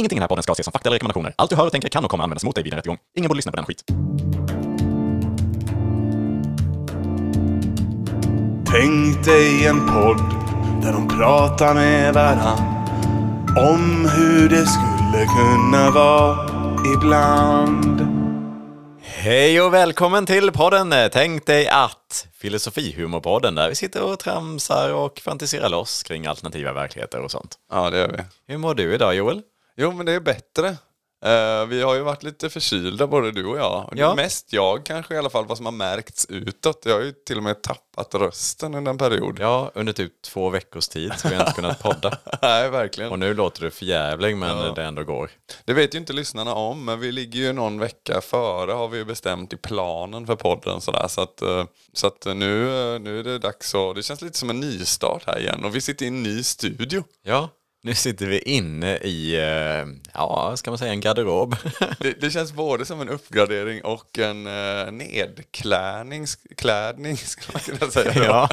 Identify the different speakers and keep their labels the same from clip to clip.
Speaker 1: Ingenting i den här podden ska ses som fakta eller rekommendationer. Allt du hör och tänker kan och kommer användas mot dig vid en rättegång. Ingen borde lyssna på den skit.
Speaker 2: Tänk dig en podd där de pratar med varann om hur det skulle kunna vara ibland.
Speaker 1: Hej och välkommen till podden Tänk dig att Filosofihumorpodden där vi sitter och tramsar och fantiserar loss kring alternativa verkligheter och sånt.
Speaker 3: Ja, det gör vi.
Speaker 1: Hur mår du idag Joel?
Speaker 3: Jo, men det är bättre. Eh, vi har ju varit lite förkylda både du och jag. Det
Speaker 1: Ja.
Speaker 3: Mest jag kanske i alla fall, vad som har märkts utåt. Jag har ju till och med tappat rösten under en period.
Speaker 1: Ja, under typ två veckors tid så vi har inte kunnat podda.
Speaker 3: Nej, verkligen.
Speaker 1: Och nu låter du förjävlig men det ändå går.
Speaker 3: Det vet ju inte lyssnarna om, men vi ligger ju någon vecka före har vi ju bestämt i planen för podden. Sådär. Så att, eh, så att nu, eh, nu är det dags att, det känns lite som en nystart här igen. Och vi sitter i en ny studio.
Speaker 1: Ja, nu sitter vi inne i, eh, ja, ska man säga en garderob.
Speaker 3: Det, det känns både som en uppgradering och en uh, nedklädning, klädning skulle man kunna säga. då.
Speaker 1: ja.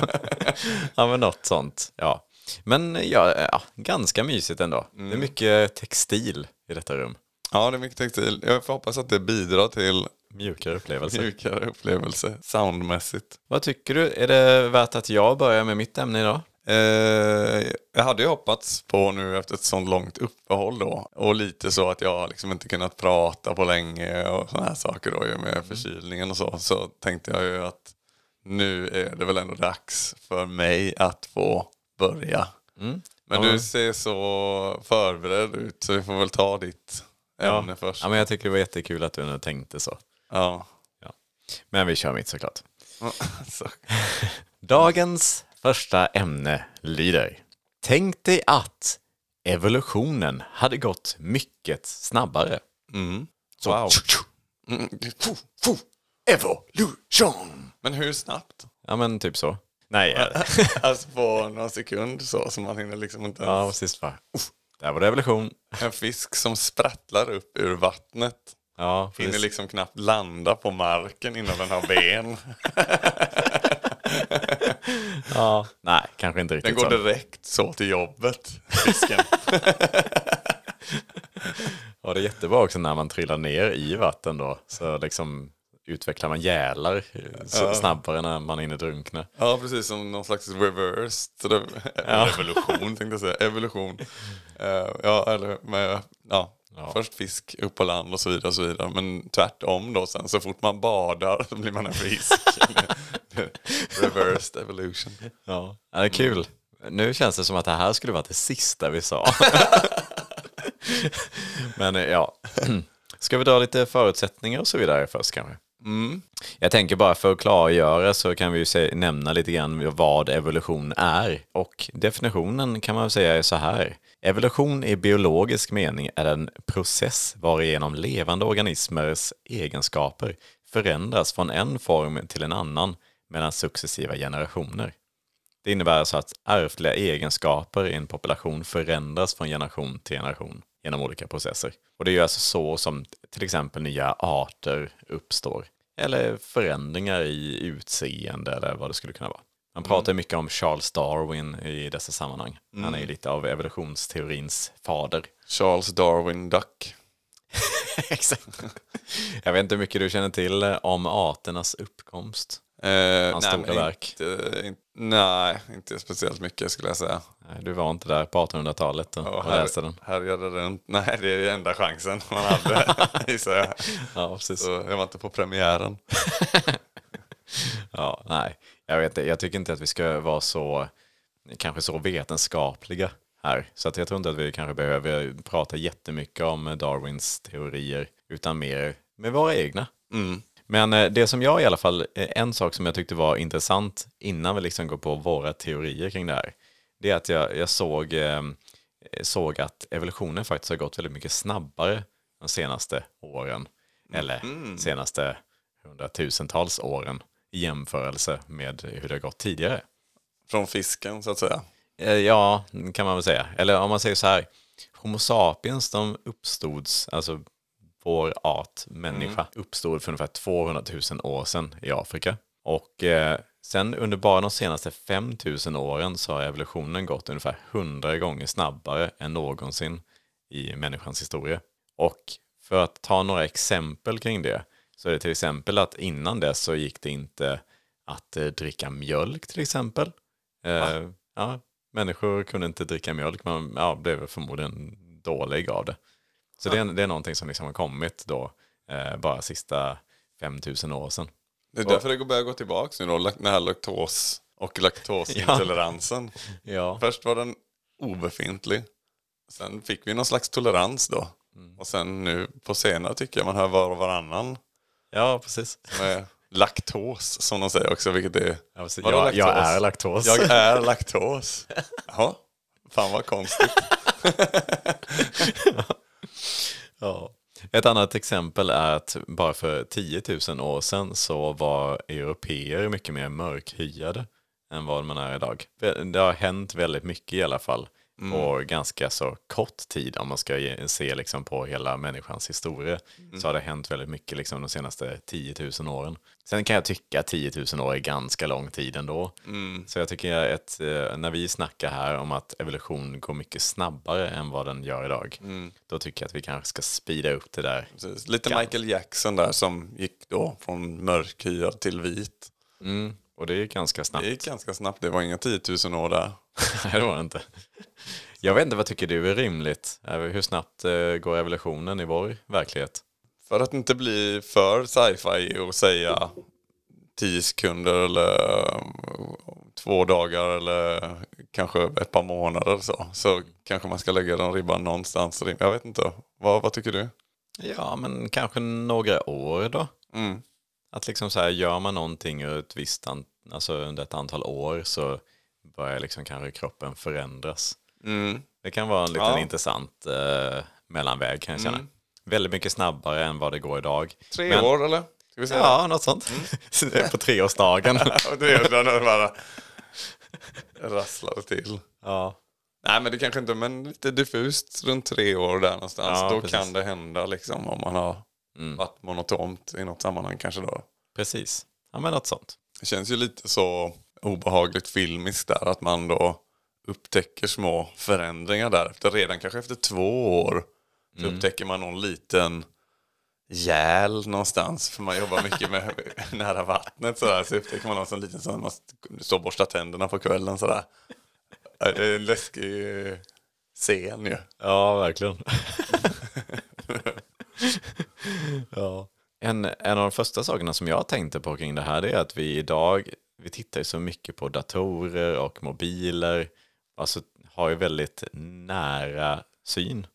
Speaker 1: ja, men något sånt. Ja. Men ja, ja, ganska mysigt ändå. Det är mycket textil i detta rum.
Speaker 3: Ja, det är mycket textil. Jag får hoppas att det bidrar till
Speaker 1: Mjukare upplevelser.
Speaker 3: mjukare upplevelse soundmässigt.
Speaker 1: Vad tycker du? Är det värt att jag börjar med mitt ämne idag?
Speaker 3: Eh, jag hade ju hoppats på nu efter ett sånt långt uppehåll då. Och lite så att jag liksom inte kunnat prata på länge och sådana här saker då med förkylningen och så. Så tänkte jag ju att nu är det väl ändå dags för mig att få börja. Men
Speaker 1: Ja.
Speaker 3: du ser så förberedd ut så vi får väl ta ditt ämne först.
Speaker 1: Ja, men jag tycker det var jättekul att du nu tänkte så.
Speaker 3: Ja.
Speaker 1: Ja. Men vi kör mitt såklart.
Speaker 3: Så.
Speaker 1: Dagens första ämne lyder. Tänk dig att evolutionen hade gått mycket snabbare. Så,
Speaker 3: Wow. Mm. Fu, fu.
Speaker 1: Evolution!
Speaker 3: Men hur snabbt?
Speaker 1: Ja men typ så. Nej,
Speaker 3: Alltså på några sekunder så, så man hinner liksom inte ens...
Speaker 1: ja precis bara. Där var det evolution.
Speaker 3: En fisk som sprattlar upp ur vattnet.
Speaker 1: Ja,
Speaker 3: Hinner
Speaker 1: precis.
Speaker 3: liksom knappt landa på marken innan den har ben.
Speaker 1: Ja, nej, kanske inte
Speaker 3: Den
Speaker 1: riktigt
Speaker 3: går
Speaker 1: så.
Speaker 3: direkt så till jobbet, fisken.
Speaker 1: Ja, det är jättebra också när man trillar ner i vatten då. Så liksom utvecklar man gälar så snabbare när man hinner drunkna.
Speaker 3: Ja, precis som någon slags reversed re- revolution tänkte jag säga. Evolution. Eh, ja, eller med, ja, först fisk upp på land och så vidare och så vidare. Men tvärtom då sen, så fort man badar så blir man en fisk. Reversed evolution.
Speaker 1: Ja, det är kul. Nu känns det som att det här skulle vara det sista vi sa. Men ja, ska vi dra lite förutsättningar och så vidare först kanske? Jag tänker bara för att klargöra så kan vi ju nämna lite grann vad evolution är. Och definitionen kan man säga är så här. Evolution i biologisk mening är en process varigenom levande organismers egenskaper förändras från en form till en annan mellan successiva generationer. Det innebär alltså att ärftliga egenskaper i en population förändras från generation till generation genom olika processer. Och det är ju alltså så som till exempel nya arter uppstår. Eller förändringar i utseende eller vad det skulle kunna vara. Man pratar mycket om Charles Darwin i dessa sammanhang. Han är ju lite av evolutionsteorins fader.
Speaker 3: Charles Darwin Duck.
Speaker 1: Exakt. Jag vet inte hur mycket du känner till om arternas uppkomst.
Speaker 3: Eh,
Speaker 1: Hans
Speaker 3: nej,
Speaker 1: stora verk.
Speaker 3: Inte, inte, nej, inte speciellt mycket skulle jag säga.
Speaker 1: Nej, Du var inte där på 1800-talet och,
Speaker 3: Och här,
Speaker 1: läste den.
Speaker 3: Härjade runt. Nej, det är ju enda chansen man hade, gissar jag.
Speaker 1: Ja, precis.
Speaker 3: Så jag var inte på premiären.
Speaker 1: Ja, nej. Jag vet jag tycker inte att vi ska vara så, kanske så vetenskapliga här. Så att jag tror inte att vi kanske behöver prata jättemycket om Darwins teorier, utan mer med våra egna. Men eh, det som jag i alla fall, eh, en sak som jag tyckte var intressant innan vi liksom går på våra teorier kring det här, det är att jag, jag såg, eh, såg att evolutionen faktiskt har gått väldigt mycket snabbare de senaste åren, eller senaste hundratusentals åren i jämförelse med hur det har gått tidigare.
Speaker 3: Från fisken så att säga.
Speaker 1: Ja, kan man väl säga. Eller om man säger så här, Homo sapiens de uppstods, alltså vår art människa uppstod för ungefär 200 000 år sedan i Afrika. Och eh, sen under bara de senaste 5 000 åren så har evolutionen gått ungefär 100 gånger snabbare än någonsin i människans historia. Och för att ta några exempel kring det så är det till exempel att innan dess så gick det inte att eh, dricka mjölk till exempel. Eh, ja, människor kunde inte dricka mjölk, man ja, blev förmodligen dålig av det. Så det, är, det är någonting som liksom har kommit då eh, bara sista 5000 år sedan.
Speaker 3: Det är därför det börjar gå tillbaka nu då, den här laktos och laktosintoleransen.
Speaker 1: Ja.
Speaker 3: Först var den obefintlig. Sen fick vi någon slags tolerans då.
Speaker 1: Mm.
Speaker 3: Och sen nu på senare tycker jag man hör var och varannan
Speaker 1: ja, precis.
Speaker 3: med laktos som de säger också. Vilket är,
Speaker 1: Ja, Jag, jag är laktos.
Speaker 3: Jag är laktos. Jaha, fan vad konstigt.
Speaker 1: Ja. Ett annat exempel är att bara för 10 000 år sedan så var europeer mycket mer mörkhyade än vad man är idag. Det har hänt väldigt mycket i alla fall på ganska så kort tid om man ska ge- se liksom på hela människans historia. Så har det hänt väldigt mycket liksom de senaste 10 000 åren. Sen kan jag tycka att 10 000 år är ganska lång tid ändå. Så jag tycker att eh, när vi snackar här om att evolution går mycket snabbare än vad den gör idag. Då tycker jag att vi kanske ska speeda upp det där.
Speaker 3: Precis. Lite Michael Jackson där som gick då från mörkhyad till vit.
Speaker 1: Mm. Och det är ganska snabbt.
Speaker 3: Det gick ganska snabbt, det var inga 10 000 år där.
Speaker 1: Nej, det var det inte. Jag vet inte, vad tycker du är rimligt? Hur snabbt eh, går evolutionen i vår verklighet?
Speaker 3: För att inte bli för sci-fi och säga 10 sekunder eller eh, två dagar eller kanske ett par månader så. Så kanske man ska lägga den ribban någonstans. Jag vet inte. Vad, vad tycker du?
Speaker 1: Ja, men kanske några år då?
Speaker 3: Mm.
Speaker 1: Att liksom så här, gör man någonting ett visst an- alltså under ett antal år så börjar liksom kanske kroppen förändras.
Speaker 3: Mm.
Speaker 1: Det kan vara en liten
Speaker 3: Ja.
Speaker 1: intressant eh, mellanväg kan jag känna. Väldigt mycket snabbare än vad det går idag.
Speaker 3: Tre
Speaker 1: Men-
Speaker 3: år eller? Ska vi säga
Speaker 1: Ja, något sånt. På treårsdagen.
Speaker 3: det? Rasslade till.
Speaker 1: ja.
Speaker 3: Nej men det kanske inte, men lite diffust runt tre år där någonstans.
Speaker 1: Ja,
Speaker 3: då
Speaker 1: precis.
Speaker 3: kan det hända liksom om man har varit monotont i något sammanhang kanske då.
Speaker 1: Precis. Ja, men något sånt.
Speaker 3: Det känns ju lite så obehagligt filmiskt där att man då upptäcker små förändringar där. Efter, redan kanske efter två år så upptäcker man någon liten gäl någonstans. För man jobbar mycket med nära vattnet sådär. Så upptäcker man någon sån liten sån man står och borstar tänderna på kvällen sådär. Det är en läskig scen ju.
Speaker 1: Ja, verkligen. ja. En, en av de första sakerna som jag tänkte på kring det här är att vi idag, vi tittar ju så mycket på datorer och mobiler. Alltså har ju väldigt nära syn.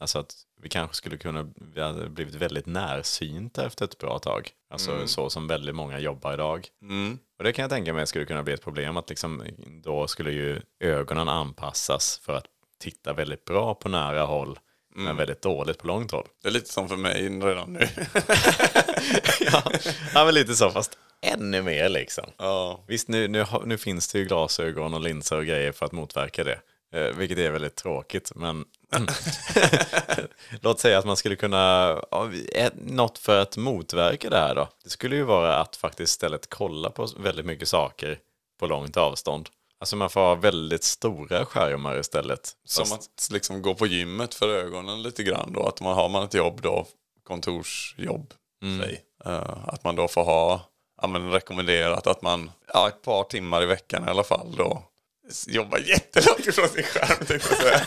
Speaker 1: Alltså att vi kanske skulle kunna, vi hade blivit väldigt närsynta efter ett bra tag. Alltså så som väldigt många jobbar idag. Och det kan jag tänka mig skulle kunna bli ett problem att liksom, då skulle ju ögonen anpassas för att titta väldigt bra på nära håll men väldigt dåligt på långt håll.
Speaker 3: Det är lite som för mig redan nu.
Speaker 1: ja, ja, men lite så fast ännu mer liksom.
Speaker 3: ja.
Speaker 1: Visst, nu, nu, nu finns det ju glasögon och linser och grejer för att motverka det. Eh, vilket är väldigt tråkigt, men låt säga att man skulle kunna, eh, något för att motverka det här då. Det skulle ju vara att faktiskt istället kolla på väldigt mycket saker på långt avstånd. Alltså man får ha väldigt stora skärmar istället.
Speaker 3: Som
Speaker 1: Fast-
Speaker 3: att liksom gå på gymmet för ögonen lite grann då. Att man har man ett jobb då, kontorsjobb, säg. eh, att man då får ha, ja men rekommenderat att man, ja ett par timmar i veckan i alla fall då jobbar jättelångt ifrån sin skärm tänkte jag säga.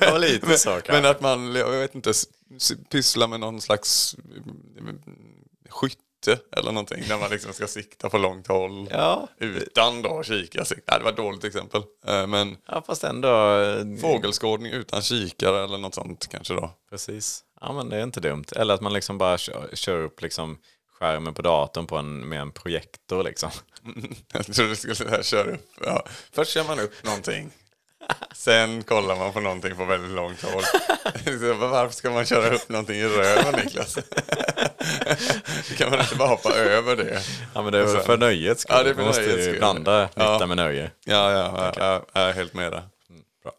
Speaker 1: Ja, lite så kanske.
Speaker 3: Men att man, jag vet inte, pysslar med någon slags mm, skytte eller någonting. När man liksom ska sikta på långt håll.
Speaker 1: Ja.
Speaker 3: Utan då kika. Ja, det var ett dåligt exempel. Eh, Men
Speaker 1: Ja, fast ändå... eh,
Speaker 3: Fågelskådning utan kikare eller något sånt kanske då.
Speaker 1: Precis. Ja, men det är inte dumt. Eller att man liksom bara kör, kör upp liksom skärmen på datorn på en, med en projektor liksom.
Speaker 3: Jag trodde du skulle säga köra upp. Ja. Först kör man upp någonting. Sen kollar man på någonting på väldigt långt håll. Så varför ska man köra upp någonting i röven Niklas? kan man inte bara hoppa över det?
Speaker 1: Ja, men det är
Speaker 3: sen-
Speaker 1: för nöjets skull.
Speaker 3: Ja, det är för
Speaker 1: Man måste
Speaker 3: nöjets
Speaker 1: ju
Speaker 3: skull.
Speaker 1: blanda nytta
Speaker 3: Ja.
Speaker 1: med nöje.
Speaker 3: Ja, ja, jag, jag är helt med där.
Speaker 1: Bra.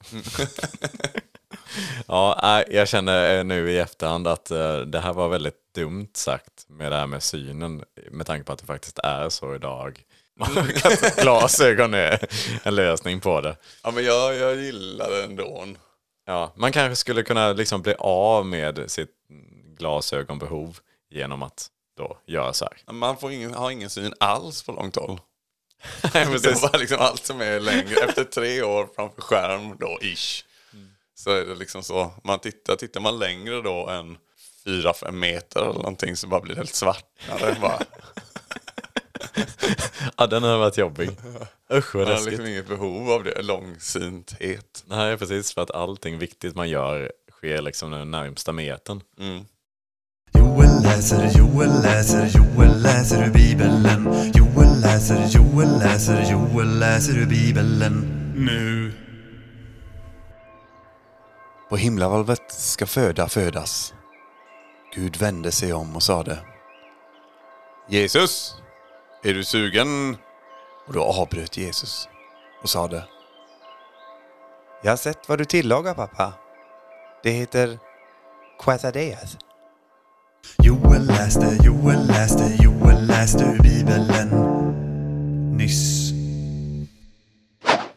Speaker 1: ja, jag känner eh, nu i efterhand att eh, det här var väldigt dumt sagt med det här med synen. Med tanke på att det faktiskt är så idag. Glasögon är en lösning på det.
Speaker 3: Ja, men jag, jag gillar det ändå.
Speaker 1: Ja, man kanske skulle kunna liksom bli av med sitt glasögonbehov genom att då göra så här.
Speaker 3: Man får ingen, har ingen syn alls på långt håll. Det var liksom allt som är längre. Efter tre år framför skärm då, ish. Så är det liksom så. Man tittar, tittar man längre då än 4-5 meter eller någonting så bara blir det helt svartare. Bara.
Speaker 1: Ja, den har varit jobbig. Usch vad
Speaker 3: Man har liksom inget behov av det. Långsynthet.
Speaker 1: Nej, precis. För att allting viktigt man gör sker liksom den närmsta metern.
Speaker 4: Joel läser, Joel läser, Joel läser ur Bibeln. Joel läser, Joel läser, Joel läser ur Bibeln.
Speaker 2: Nu.
Speaker 3: På himlavalvet ska föda födas. Gud vände sig om och sade. Jesus, är du sugen? Och då avbröt Jesus och sade. Jag har sett vad du tillagar pappa. Det heter quesadillas.
Speaker 4: Joel läste, Joel läste, Joel läste ur Bibeln. Nyss.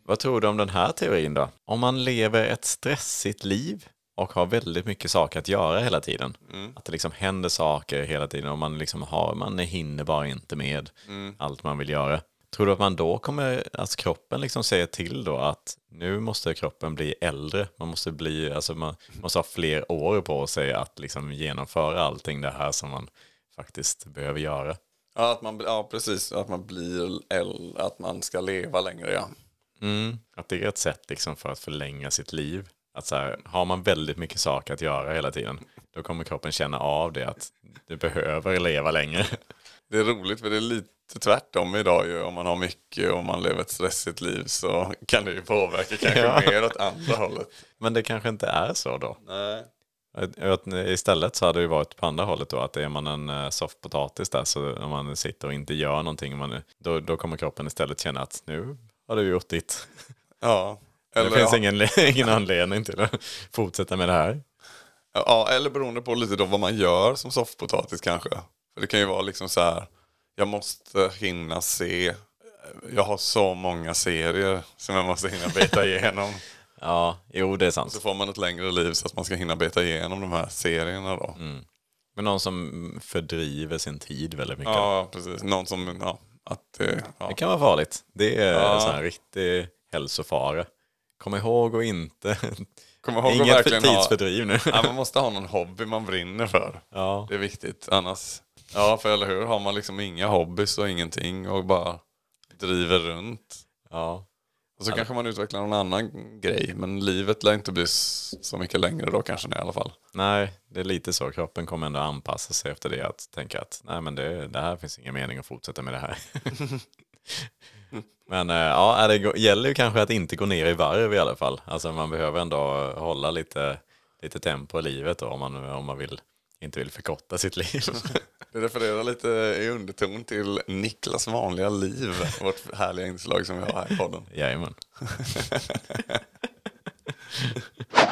Speaker 1: Vad tror du om den här teorin då? Om man lever ett stressigt liv och har väldigt mycket saker att göra hela tiden. Att det liksom händer saker hela tiden och man, liksom har, man hinner bara inte med allt man vill göra. Tror du att man då kommer, att kroppen liksom säger till då att nu måste kroppen bli äldre, man måste bli, alltså man måste ha fler år på sig att liksom genomföra allting det här som man faktiskt behöver göra.
Speaker 3: Ja, att man, ja, precis. Att man blir äldre, att man ska leva längre, ja.
Speaker 1: Mm. Att det är ett sätt liksom för att förlänga sitt liv. Att så här, har man väldigt mycket saker att göra hela tiden, då kommer kroppen känna av det att du behöver leva längre.
Speaker 3: Det är roligt för det är lite tvärtom idag ju. Om man har mycket och man lever ett stressigt liv så kan det ju påverka kanske
Speaker 1: Ja.
Speaker 3: mer åt andra hållet.
Speaker 1: Men det kanske inte är så då.
Speaker 3: Nej.
Speaker 1: Istället så hade det ju varit på andra hållet då, att är man en eh, soffpotatis där, så om man sitter och inte gör någonting, man, då, då kommer kroppen istället känna att nu har du gjort ditt.
Speaker 3: Ja.
Speaker 1: Det
Speaker 3: Eller,
Speaker 1: finns
Speaker 3: ja.
Speaker 1: ingen, ingen anledning till att fortsätta med det här.
Speaker 3: Ja, eller beroende på lite då vad man gör som soffpotatis kanske. För det kan ju vara liksom så här, jag måste hinna se, jag har så många serier som jag måste hinna beta igenom.
Speaker 1: Ja, jo det är sant.
Speaker 3: Så får man ett längre liv så att man ska hinna beta igenom de här serierna då.
Speaker 1: Men någon som fördriver sin tid väldigt mycket.
Speaker 3: Ja, precis. Någon som, ja, att det, ja.
Speaker 1: Det kan vara farligt. Det är
Speaker 3: Ja.
Speaker 1: en sån här riktig hälsofara. Kom ihåg och inte...
Speaker 3: Kom ihåg att
Speaker 1: Inget för
Speaker 3: verkligen
Speaker 1: tidsfördriv nu.
Speaker 3: Ja, man måste ha någon hobby man brinner för.
Speaker 1: Ja.
Speaker 3: Det är viktigt. Annars, ja för eller hur, har man liksom inga hobbys och ingenting och bara driver runt.
Speaker 1: ja.
Speaker 3: Och så kanske man utvecklar någon annan grej. Men livet lär inte bli så mycket längre då kanske i alla fall.
Speaker 1: Nej, det är lite så. Kroppen kommer ändå anpassa sig efter det. Att tänka att nej, men det, det här finns ingen mening att fortsätta med det här. men eh, ja, det gäller ju kanske att inte gå ner i varv i alla fall. Alltså man behöver ändå hålla lite, lite tempo i livet då, om man, om man vill, inte vill förkorta sitt liv.
Speaker 3: Det refererar lite i underton till Niklas vanliga liv. Vårt härliga inslag som vi har här i podden.
Speaker 1: Jajamän.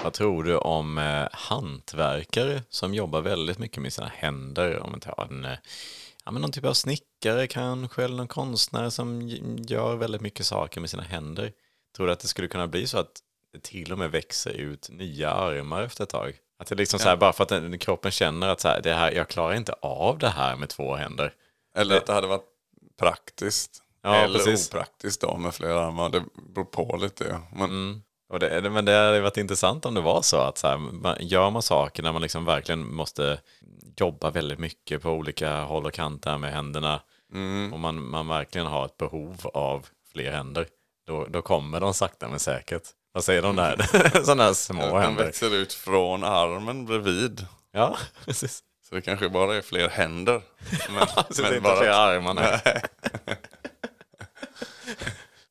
Speaker 1: Vad tror du om eh, hantverkare som jobbar väldigt mycket med sina händer? Om man tar en, eh, ja, men någon typ av snickare kanske, eller någon konstnär som gör väldigt mycket saker med sina händer. Tror du att det skulle kunna bli så att det till och med växer ut nya armar efter ett tag? Att det liksom så här, bara för att den, kroppen känner att så här, det här, jag klarar inte av det här med två händer.
Speaker 3: Eller att det hade varit praktiskt.
Speaker 1: Ja,
Speaker 3: Eller
Speaker 1: precis.
Speaker 3: opraktiskt då med flera armar. Det beror på lite. ja. Men,
Speaker 1: Och det, men det hade varit intressant om det var så att så här, man, gör man saker när man liksom verkligen måste jobba väldigt mycket på olika håll och kanter med händerna och man, man verkligen har ett behov av fler händer, då, då kommer de sakta men säkert. Vad säger de där? Sådana här små
Speaker 3: Den
Speaker 1: händer.
Speaker 3: växer ut från armen bredvid.
Speaker 1: Ja, precis.
Speaker 3: Så det kanske bara är fler händer. Men,
Speaker 1: Så det är inte fler armar. nej.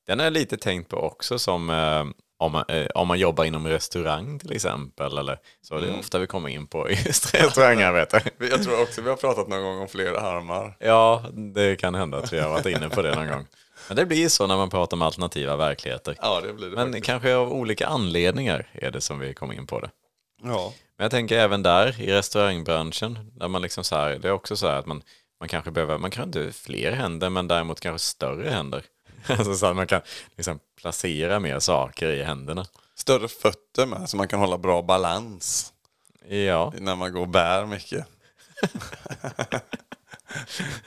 Speaker 1: Den är lite tänkt på också som eh, om, man, eh, om man jobbar inom restaurang till exempel. Eller, så är det ofta vi kommer in på just restaurangarbete.
Speaker 3: Jag tror också vi har pratat någon gång om fler armar.
Speaker 1: Ja, det kan hända att vi har varit inne på det någon gång. Men det blir så när man pratar om alternativa verkligheter.
Speaker 3: Ja, det blir det
Speaker 1: Men
Speaker 3: faktiskt.
Speaker 1: kanske av olika anledningar är det som vi kommer in på det.
Speaker 3: Ja.
Speaker 1: Men jag tänker även där i restaurangbranschen, där man liksom så här, det är också så här att man, man kanske behöver, man kanske inte fler händer, men däremot kanske större händer. Alltså så att man kan liksom placera mer saker i händerna.
Speaker 3: större fötter med så man kan hålla bra balans
Speaker 1: Ja,
Speaker 3: när man går och bär mycket.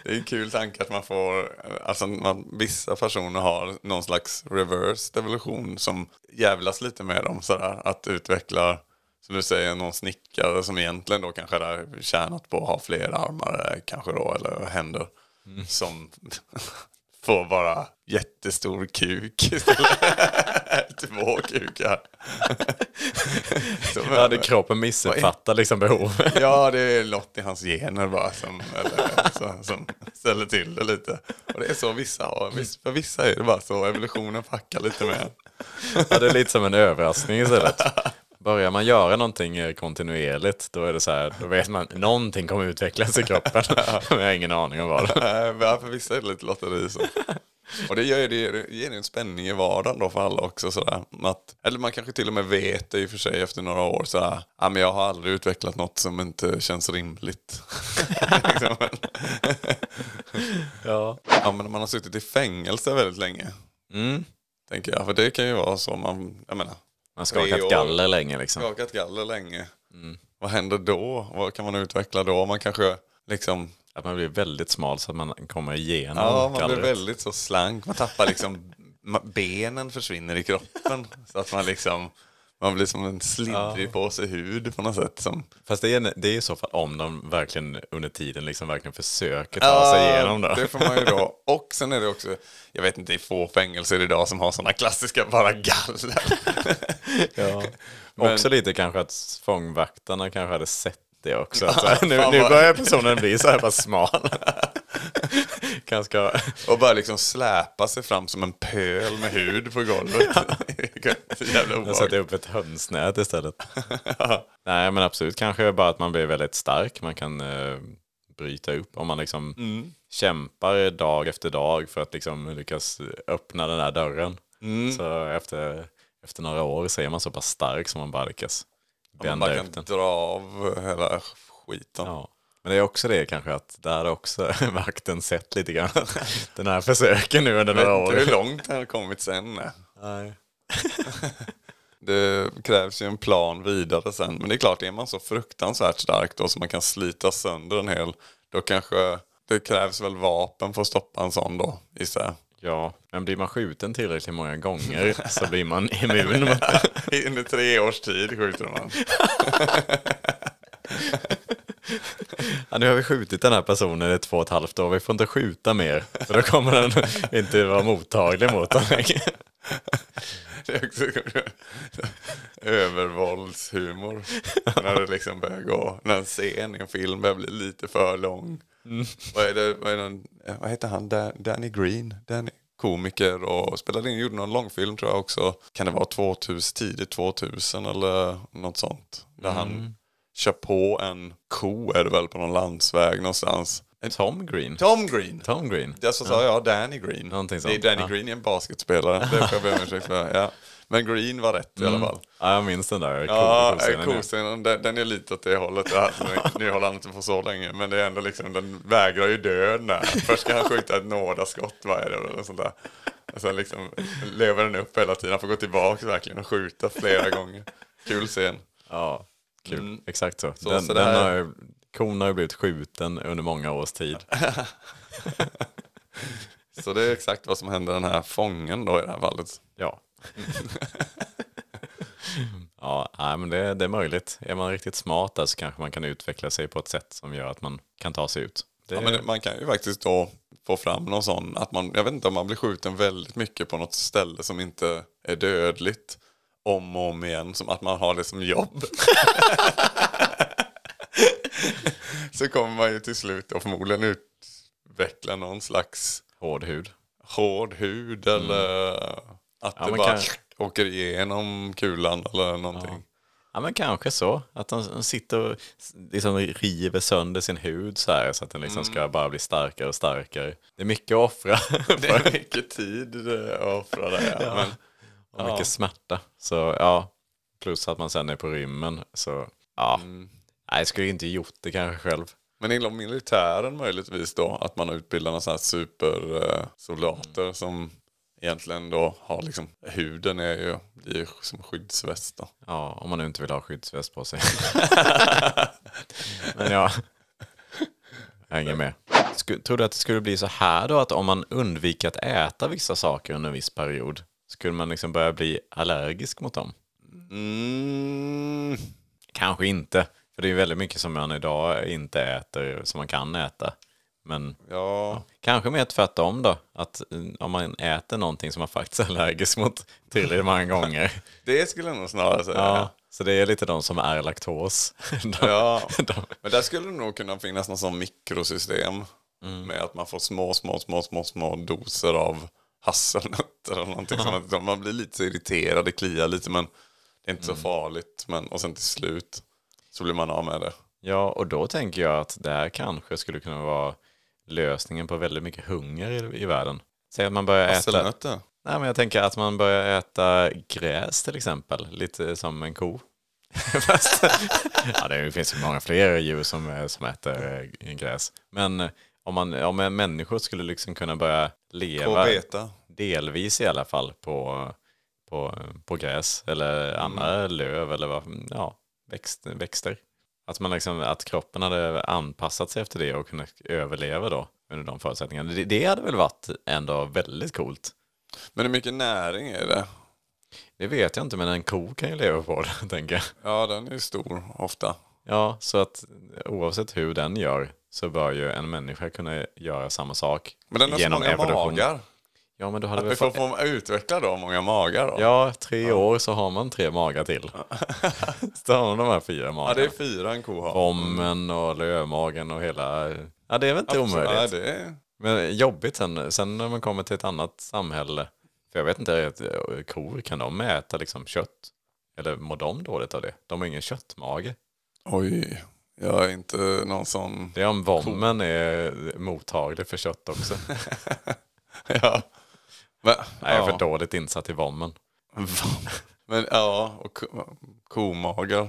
Speaker 3: Det är en kul tanke att man får, alltså man, vissa personer har någon slags reverse evolution som jävlas lite med dem sådär. Att utveckla, som du säger, någon snickare som egentligen då kanske är tjänat på att ha fler armar eh, kanske då, eller händer. Som får bara jättestor kuk istället. Två kukar. Som-
Speaker 1: ja det kroppen missuppfattar liksom behov.
Speaker 3: Ja, det är något i hans gener bara som, eller, så, som ställer till det lite. Och det är så vissa har. För vissa är det bara så. Evolutionen fuckar lite med en.
Speaker 1: Ja, det är lite som en överraskning istället. Börjar man göra någonting eh, kontinuerligt, då är det så här, då vet man någonting kommer utvecklas i kroppen. Men jag har ingen aning om vad.
Speaker 3: Nej, För vissa är det lite lotteri så. Och det gör ju det, det ger ju en spänning i vardagen då för alla också. Sådär. Att, eller man kanske till och med vet det i och för sig efter några år. Sådär, ja, men jag har aldrig utvecklat något som inte känns rimligt. Liksom.
Speaker 1: Ja.
Speaker 3: ja, men man har suttit i fängelse väldigt länge.
Speaker 1: Mm.
Speaker 3: Tänker jag. För det kan ju vara så man, jag menar,
Speaker 1: Man har skakat
Speaker 3: år.
Speaker 1: galler länge liksom.
Speaker 3: skakat galler länge. Vad händer då? Vad kan man utveckla då? Man kanske liksom...
Speaker 1: Att man blir väldigt smal så att man kommer igenom
Speaker 3: Ja, man blir
Speaker 1: gallret.
Speaker 3: väldigt så slank. Man tappar liksom... Benen försvinner i kroppen. Så att man liksom... Man blir som en slidrig påse hud på något sätt. Som,
Speaker 1: Fast det är, det är i så fall om de verkligen under tiden liksom verkligen försöker ta sig igenom det.
Speaker 3: Det får man ju då. Och sen är det också, jag vet inte, det är få fängelser idag som har sådana klassiska bara galler.
Speaker 1: Ja.
Speaker 3: Men-
Speaker 1: Också lite kanske att fångvaktarna kanske hade sett det också. Så här, nu, nu börjar personen bli så här pass smal. Ganska...
Speaker 3: Och bara liksom släpa sig fram som en pöl med hud på golvet. Jävla
Speaker 1: Jag sätter upp ett hönsnät istället. Nej men absolut, kanske bara att man blir väldigt stark. Man kan eh, bryta upp om man liksom
Speaker 3: Mm.
Speaker 1: kämpar dag efter dag för att liksom lyckas öppna den här dörren.
Speaker 3: Mm.
Speaker 1: Så efter, efter några år så är man så pass stark som man bara lyckas
Speaker 3: Man bara
Speaker 1: upp
Speaker 3: kan dra av hela skiten.
Speaker 1: Ja. Men det är också det kanske att där har också vakten sett lite grann. Den här försöken nu under
Speaker 3: Jag
Speaker 1: några
Speaker 3: vet
Speaker 1: år.
Speaker 3: inte hur långt det har kommit sen. nej.
Speaker 1: Nej.
Speaker 3: Det krävs ju en plan vidare sen. Men det är klart, är man så fruktansvärt stark då så man kan slita sönder en hel, då kanske det krävs väl vapen för att stoppa en sån då, gissar jag.
Speaker 1: Ja, men blir man skjuten tillräckligt många gånger så blir man immun mot det.
Speaker 3: Under tre års tid skjuter man.
Speaker 1: Ja, nu har vi skjutit den här personen i två och ett halvt år, vi får inte skjuta mer. För då kommer den inte vara mottaglig mot den längre.
Speaker 3: Det övervåldshumor. när det liksom börjar gå, när en scen i en film börjar bli lite för lång. Vad, är det, vad, är eh, vad heter han? Da- Danny Green? Danny, komiker och spelade in, gjorde någon långfilm tror jag också. Kan det vara 2000, tidigt 2000 eller något sånt? Där han kör på en ko är det väl på någon landsväg någonstans.
Speaker 1: Tom Green.
Speaker 3: Tom Green!
Speaker 1: Tom Green.
Speaker 3: Ja, så sa jag Danny Green.
Speaker 1: Någonting
Speaker 3: det är Danny
Speaker 1: ja.
Speaker 3: Green är en basketspelare. Det får jag be om ursäkt för. Ja. Men Green var rätt i alla fall.
Speaker 1: Ja, jag minns den där
Speaker 3: Ja,
Speaker 1: koscenen, ja.
Speaker 3: koscenen, den, den är lite åt det hållet. Ja, nu- håller han inte på så länge, men det är ändå liksom, den vägrar ju dö där. Först ska han skjuta ett nådaskott, är det? Eller sånt där. Och sen liksom lever den upp hela tiden. Han får gå tillbaka verkligen och skjuta flera gånger. Kul scen.
Speaker 1: Ja, kul. Exakt så.
Speaker 3: Så-
Speaker 1: den,
Speaker 3: så
Speaker 1: den
Speaker 3: här-
Speaker 1: har, kon har ju blivit skjuten under många års tid.
Speaker 3: Så det är exakt vad som händer den här fången då i det här fallet.
Speaker 1: Ja. ja, nej, men det, det är möjligt. Är man riktigt smart där så kanske man kan utveckla sig på ett sätt som gör att man kan ta sig ut. Det,
Speaker 3: Ja, men man kan ju faktiskt då få fram någon sån, att man, jag vet inte om man blir skjuten väldigt mycket på något ställe som inte är dödligt. Om och om igen, som att man har det som jobb. Så kommer man ju till slut då förmodligen utveckla någon slags
Speaker 1: Hård hud.
Speaker 3: hård hud eller att
Speaker 1: Ja,
Speaker 3: det bara
Speaker 1: kan-
Speaker 3: åker igenom kulan eller någonting.
Speaker 1: Ja men kanske så. Att de sitter och liksom river sönder sin hud så här så att den liksom ska bara bli starkare och starkare. Det är mycket att offra.
Speaker 3: Det är mycket tid att offra där. Ja. Men,
Speaker 1: och mycket smärta. Så ja, plus att man sen är på rymmen. Så ja, nej jag skulle inte gjort det kanske själv.
Speaker 3: Men inom militären möjligtvis då, att man utbildar några sådana här supersoldater som egentligen då har liksom, huden är ju, blir som skyddsväst då.
Speaker 1: Ja, om man nu inte vill ha skyddsväst på sig. Men ja, jag hänger med. Tror du att det skulle bli så här då, att om man undviker att äta vissa saker under en viss period, skulle man liksom börja bli allergisk mot dem?
Speaker 3: Mm.
Speaker 1: Kanske inte, för det är väldigt mycket som man idag inte äter som man kan äta. Men
Speaker 3: Ja,
Speaker 1: kanske mer tvärtom då, att mm, om man äter någonting som man faktiskt är allergisk mot tillräckligt många gånger.
Speaker 3: det skulle jag nog snarare säga.
Speaker 1: Ja, så det är lite de som är laktos. De-
Speaker 3: Ja,
Speaker 1: de-
Speaker 3: men där skulle det nog kunna finnas någon sån mikrosystem.
Speaker 1: Mm.
Speaker 3: Med att man får små, små, små, små, små doser av hasselnötter eller någonting sånt. Man blir lite irriterad, det kliar lite men det är inte
Speaker 1: Mm.
Speaker 3: så farligt. Men, och sen till slut så blir man av med det.
Speaker 1: Ja, och då tänker jag att det här kanske skulle kunna vara lösningen på väldigt mycket hunger i, i världen. Säg att man börjar äta...
Speaker 3: Hasselnötter?
Speaker 1: Nej, men jag tänker att man börjar äta gräs till exempel, lite som en ko. Fast, ja, det finns ju många fler djur som, som äter eh, gräs. Men eh, om, man, om en människor skulle liksom kunna börja leva, delvis i alla fall, på, på, på gräs eller andra löv eller vad, ja, växt, växter. Att, man liksom, att kroppen hade anpassat sig efter det och kunnat överleva då under de förutsättningarna. Det, det hade väl varit ändå väldigt coolt.
Speaker 3: Men hur mycket näring är det?
Speaker 1: Det vet jag inte, men en ko kan ju leva på det, tänker jag.
Speaker 3: Ja, den är stor ofta.
Speaker 1: Ja, så att oavsett hur den gör så bör ju en människa kunna göra samma sak
Speaker 3: Men den har så många magar.
Speaker 1: Ja, men då hade
Speaker 3: Vi
Speaker 1: vi
Speaker 3: får få utveckla då många magar då.
Speaker 1: Ja, tre år så har man tre magar till. så har man de här fyra
Speaker 3: Ja,
Speaker 1: magarna.
Speaker 3: det är fyra en ko har.
Speaker 1: Rommen och lövmagen och hela... Ja, det är väl inte
Speaker 3: Absolut. Ja,
Speaker 1: omöjligt.
Speaker 3: det är...
Speaker 1: Men jobbigt sen, sen när man kommer till ett annat samhälle. För jag vet inte, eh, kor, kan de äta liksom kött? Eller mår de dåligt av det? De har ingen köttmage.
Speaker 3: Oj, jag är inte någon sån...
Speaker 1: Det är om vommen är mottaglig för kött också.
Speaker 3: ja. Men,
Speaker 1: Nej, jag är för dåligt insatt i vommen.
Speaker 3: Men ja, och ko- komagar.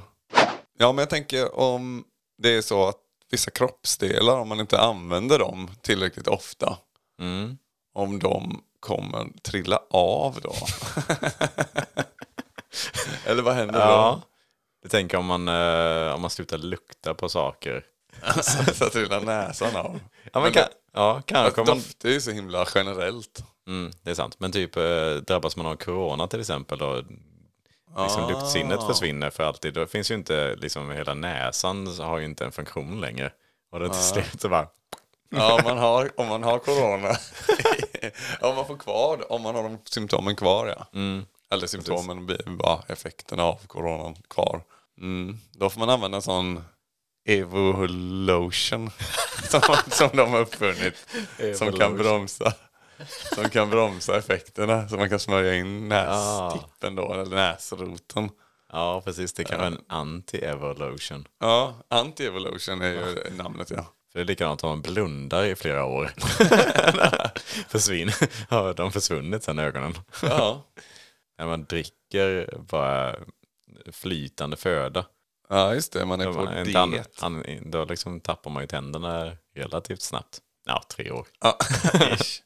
Speaker 3: Ja, men jag tänker om det är så att vissa kroppsdelar, om man inte använder dem tillräckligt ofta,
Speaker 1: Mm.
Speaker 3: om de kommer trilla av då. Eller vad händer
Speaker 1: Ja. Du tänker om man, eh, om man slutar lukta på saker.
Speaker 3: Då? så trillar näsan av.
Speaker 1: Ja, men kan, ja kanske.
Speaker 3: Att
Speaker 1: Man,
Speaker 3: doft är ju så himla generellt.
Speaker 1: mm, det är sant. Men typ eh, drabbas man av corona till exempel och liksom
Speaker 3: Ah.
Speaker 1: luktsinnet försvinner för alltid. Då finns ju inte, liksom hela näsan har ju inte en funktion längre. Och då till slut så bara,
Speaker 3: Ja, om man har, om man har corona. om man får kvar, om man har de symptomen kvar ja.
Speaker 1: Mm.
Speaker 3: Eller symptomen, bara effekterna av coronan kvar. Mm. Då får man använda en sån Evolution som, som de har uppfunnit. Som kan bromsa. Som kan bromsa effekterna. Så man kan smörja in nästippen då, eller näsroten.
Speaker 1: ja precis, det kan vara en anti-evolution.
Speaker 3: Ja, anti-evolution är ju namnet ja.
Speaker 1: För det är likadant om man blundar i flera år. Försvinner, har de försvunnit sen ögonen.
Speaker 3: Ja,
Speaker 1: När man dricker bara flytande föda.
Speaker 3: Ja just det. Man är på
Speaker 1: inte an-
Speaker 3: diet.
Speaker 1: an- då liksom tappar man ju tänderna relativt snabbt. Ja, tre år.
Speaker 3: Ja, ish.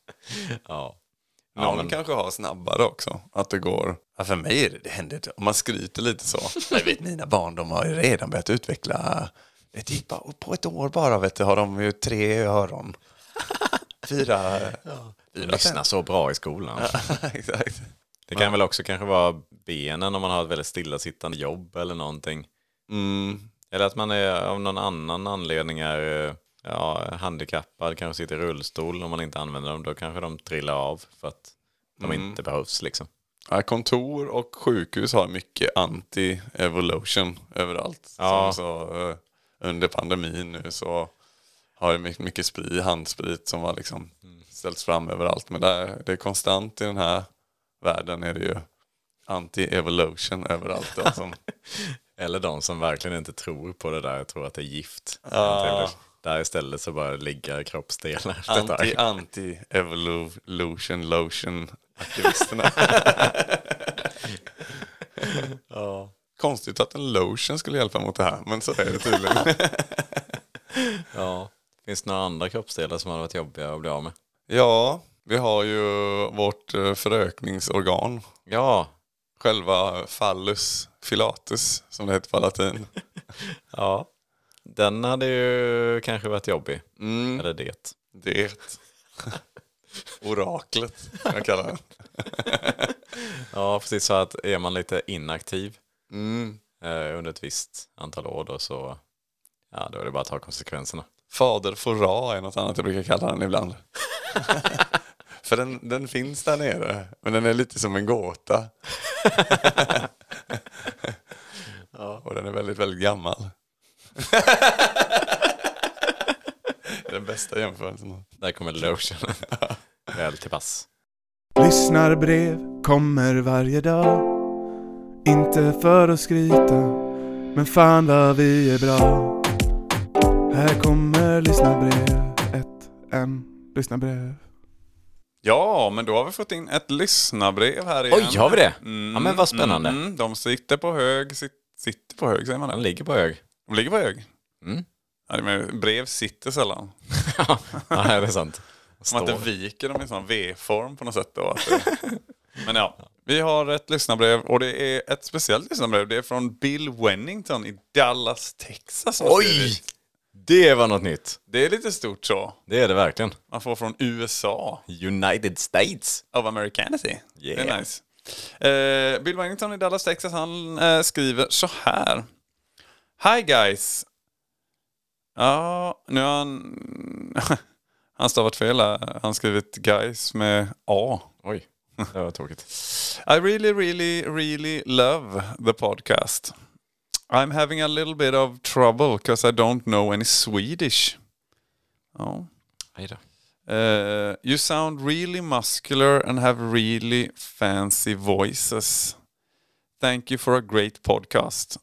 Speaker 1: Ja.
Speaker 3: Ja,
Speaker 1: Ja,
Speaker 3: man
Speaker 1: men,
Speaker 3: kanske har snabbare också. Att det går. Ja, för mig är det, det händer inte. Om man skryter lite så. Jag vet mina barn, de har ju redan börjat utveckla. Det är typ bara- på ett år bara vet du, har de ju tre öron. Fyra.
Speaker 1: du lyssnar så bra i skolan.
Speaker 3: Exakt.
Speaker 1: Det kan väl också kanske vara benen om man har ett väldigt stillasittande jobb eller någonting.
Speaker 3: Mm.
Speaker 1: Eller att man är av någon annan anledning är eh, ja, handikappad, kanske sitter i rullstol. Om man inte använder dem, då kanske de trillar av för att de
Speaker 3: Mm.
Speaker 1: inte behövs liksom.
Speaker 3: Ja, kontor och sjukhus har mycket anti-evolution överallt.
Speaker 1: Ja.
Speaker 3: Så, eh, under pandemin nu så har det mycket, mycket sprit, handsprit som har liksom ställts fram överallt. Men det är, det är konstant i den här världen är det ju anti-evolution överallt. Då, som,
Speaker 1: Eller de som verkligen inte tror på det där, tror att det är gift.
Speaker 3: Ja.
Speaker 1: Där istället så bara ligger kroppsdelar tag.
Speaker 3: anti, anti-evolution lotion aktivisterna.
Speaker 1: Ja.
Speaker 3: Konstigt att en lotion skulle hjälpa mot det här, men så är det tydligen.
Speaker 1: ja. Finns det några andra kroppsdelar som hade varit jobbiga att bli av med?
Speaker 3: ja, Vi har ju vårt eh, förökningsorgan.
Speaker 1: Ja,
Speaker 3: Själva phallus filatus, som det heter på latin.
Speaker 1: ja. Den hade ju kanske varit jobbig.
Speaker 3: Mm,
Speaker 1: Eller det.
Speaker 3: det. Oraklet, kan jag kalla den.
Speaker 1: Ja, precis så att är man lite inaktiv
Speaker 3: Mm.
Speaker 1: eh, under ett visst antal år då så ja, då är det bara att ta konsekvenserna.
Speaker 3: Fader Fora är något annat jag brukar kalla den ibland. För den, den finns där nere, men den är lite som en gåta. Och den är väldigt, väldigt gammal. den bästa jämförelsen.
Speaker 1: Där kommer lotionen väl till pass.
Speaker 2: Lyssnarbrev kommer varje dag Inte för att skryta Men fan vad vi är bra Här kommer lyssnarbrev Ett, en, lyssnarbrev
Speaker 3: Ja, men då har vi fått in ett lyssnarbrev här igen.
Speaker 1: Oj, har vi det?
Speaker 3: Mm,
Speaker 1: Ja, men vad spännande.
Speaker 3: Mm, de sitter på hög, sit, sitter på hög säger man det?
Speaker 1: ligger på hög.
Speaker 3: De ligger på hög.
Speaker 1: Mm.
Speaker 3: Ja, men brev sitter sällan.
Speaker 1: ja, det är sant.
Speaker 3: Som att det viker dem i en sån V-form på något sätt. Då. Men ja, vi har ett lyssnarbrev och det är ett speciellt lyssnarbrev. Det är från Bill Wennington i Dallas, Texas.
Speaker 1: Oj! Det var något nytt.
Speaker 3: Det är lite stort så.
Speaker 1: Det är det verkligen.
Speaker 3: Man får från USA
Speaker 1: United States.
Speaker 3: of Americanity. Det
Speaker 1: Yeah.
Speaker 3: är nice. Eh, Bill Wennington i Dallas, Texas, han eh, skriver så här. Hi guys. Ja, nu har han... han stavat fel här. Han skrivit guys med A.
Speaker 1: Oj, det var tråkigt.
Speaker 3: I really, really, really love the podcast. I'm having a little bit of trouble because I don't know any Swedish. Oh.
Speaker 1: Hej då.
Speaker 3: Uh, you sound really muscular and have really fancy voices. Thank you for a great podcast.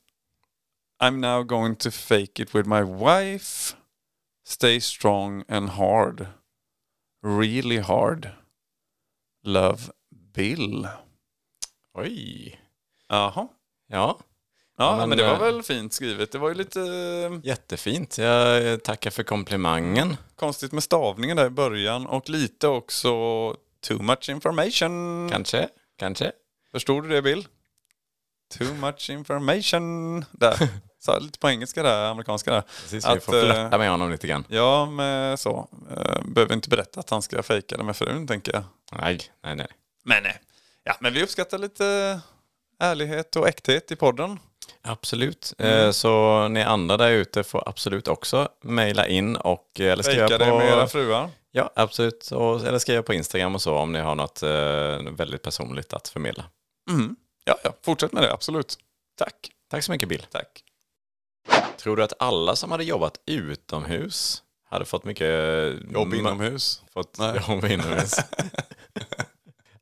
Speaker 3: I'm now going to fake it with my wife. Stay strong and hard. Really hard. Love Bill.
Speaker 1: Oj.
Speaker 3: Jaha.
Speaker 1: Ja,
Speaker 3: Ja,
Speaker 1: men,
Speaker 3: men, det var
Speaker 1: eh,
Speaker 3: väl fint skrivet. Det var ju lite eh,
Speaker 1: jättefint. Jag tackar för komplimangen.
Speaker 3: konstigt med stavningen där i början och lite också too much information.
Speaker 1: Kanske, kanske.
Speaker 3: Förstod du det Bill? Too much information. Där. Så lite på engelska där, amerikanska där.
Speaker 1: Precis, vi
Speaker 3: Att,
Speaker 1: får
Speaker 3: eh,
Speaker 1: flörta med honom lite grann.
Speaker 3: Ja, med så. Eh, Behöver inte berätta att han ska fejka det med frun, tänker jag.
Speaker 1: Nej, nej, nej.
Speaker 3: Men, eh, ja, men vi uppskattar lite ärlighet och äkthet i podden.
Speaker 1: Absolut.
Speaker 3: Mm.
Speaker 1: Eh, Så ni andra där ute får absolut också mejla in och eh, eller skriva
Speaker 3: Fejka
Speaker 1: på...
Speaker 3: det med era fruar.
Speaker 1: Ja, absolut. Och, eller skriva på Instagram och så om ni har något eh, väldigt personligt att förmedla.
Speaker 3: Mm. Ja, ja, fortsätt med det, absolut. Tack.
Speaker 1: Tack så mycket Bill.
Speaker 3: Tack.
Speaker 1: Tror du att alla som hade jobbat utomhus hade fått mycket...
Speaker 3: Jobb inomhus.
Speaker 1: Fått
Speaker 3: Nej.
Speaker 1: jobb inomhus?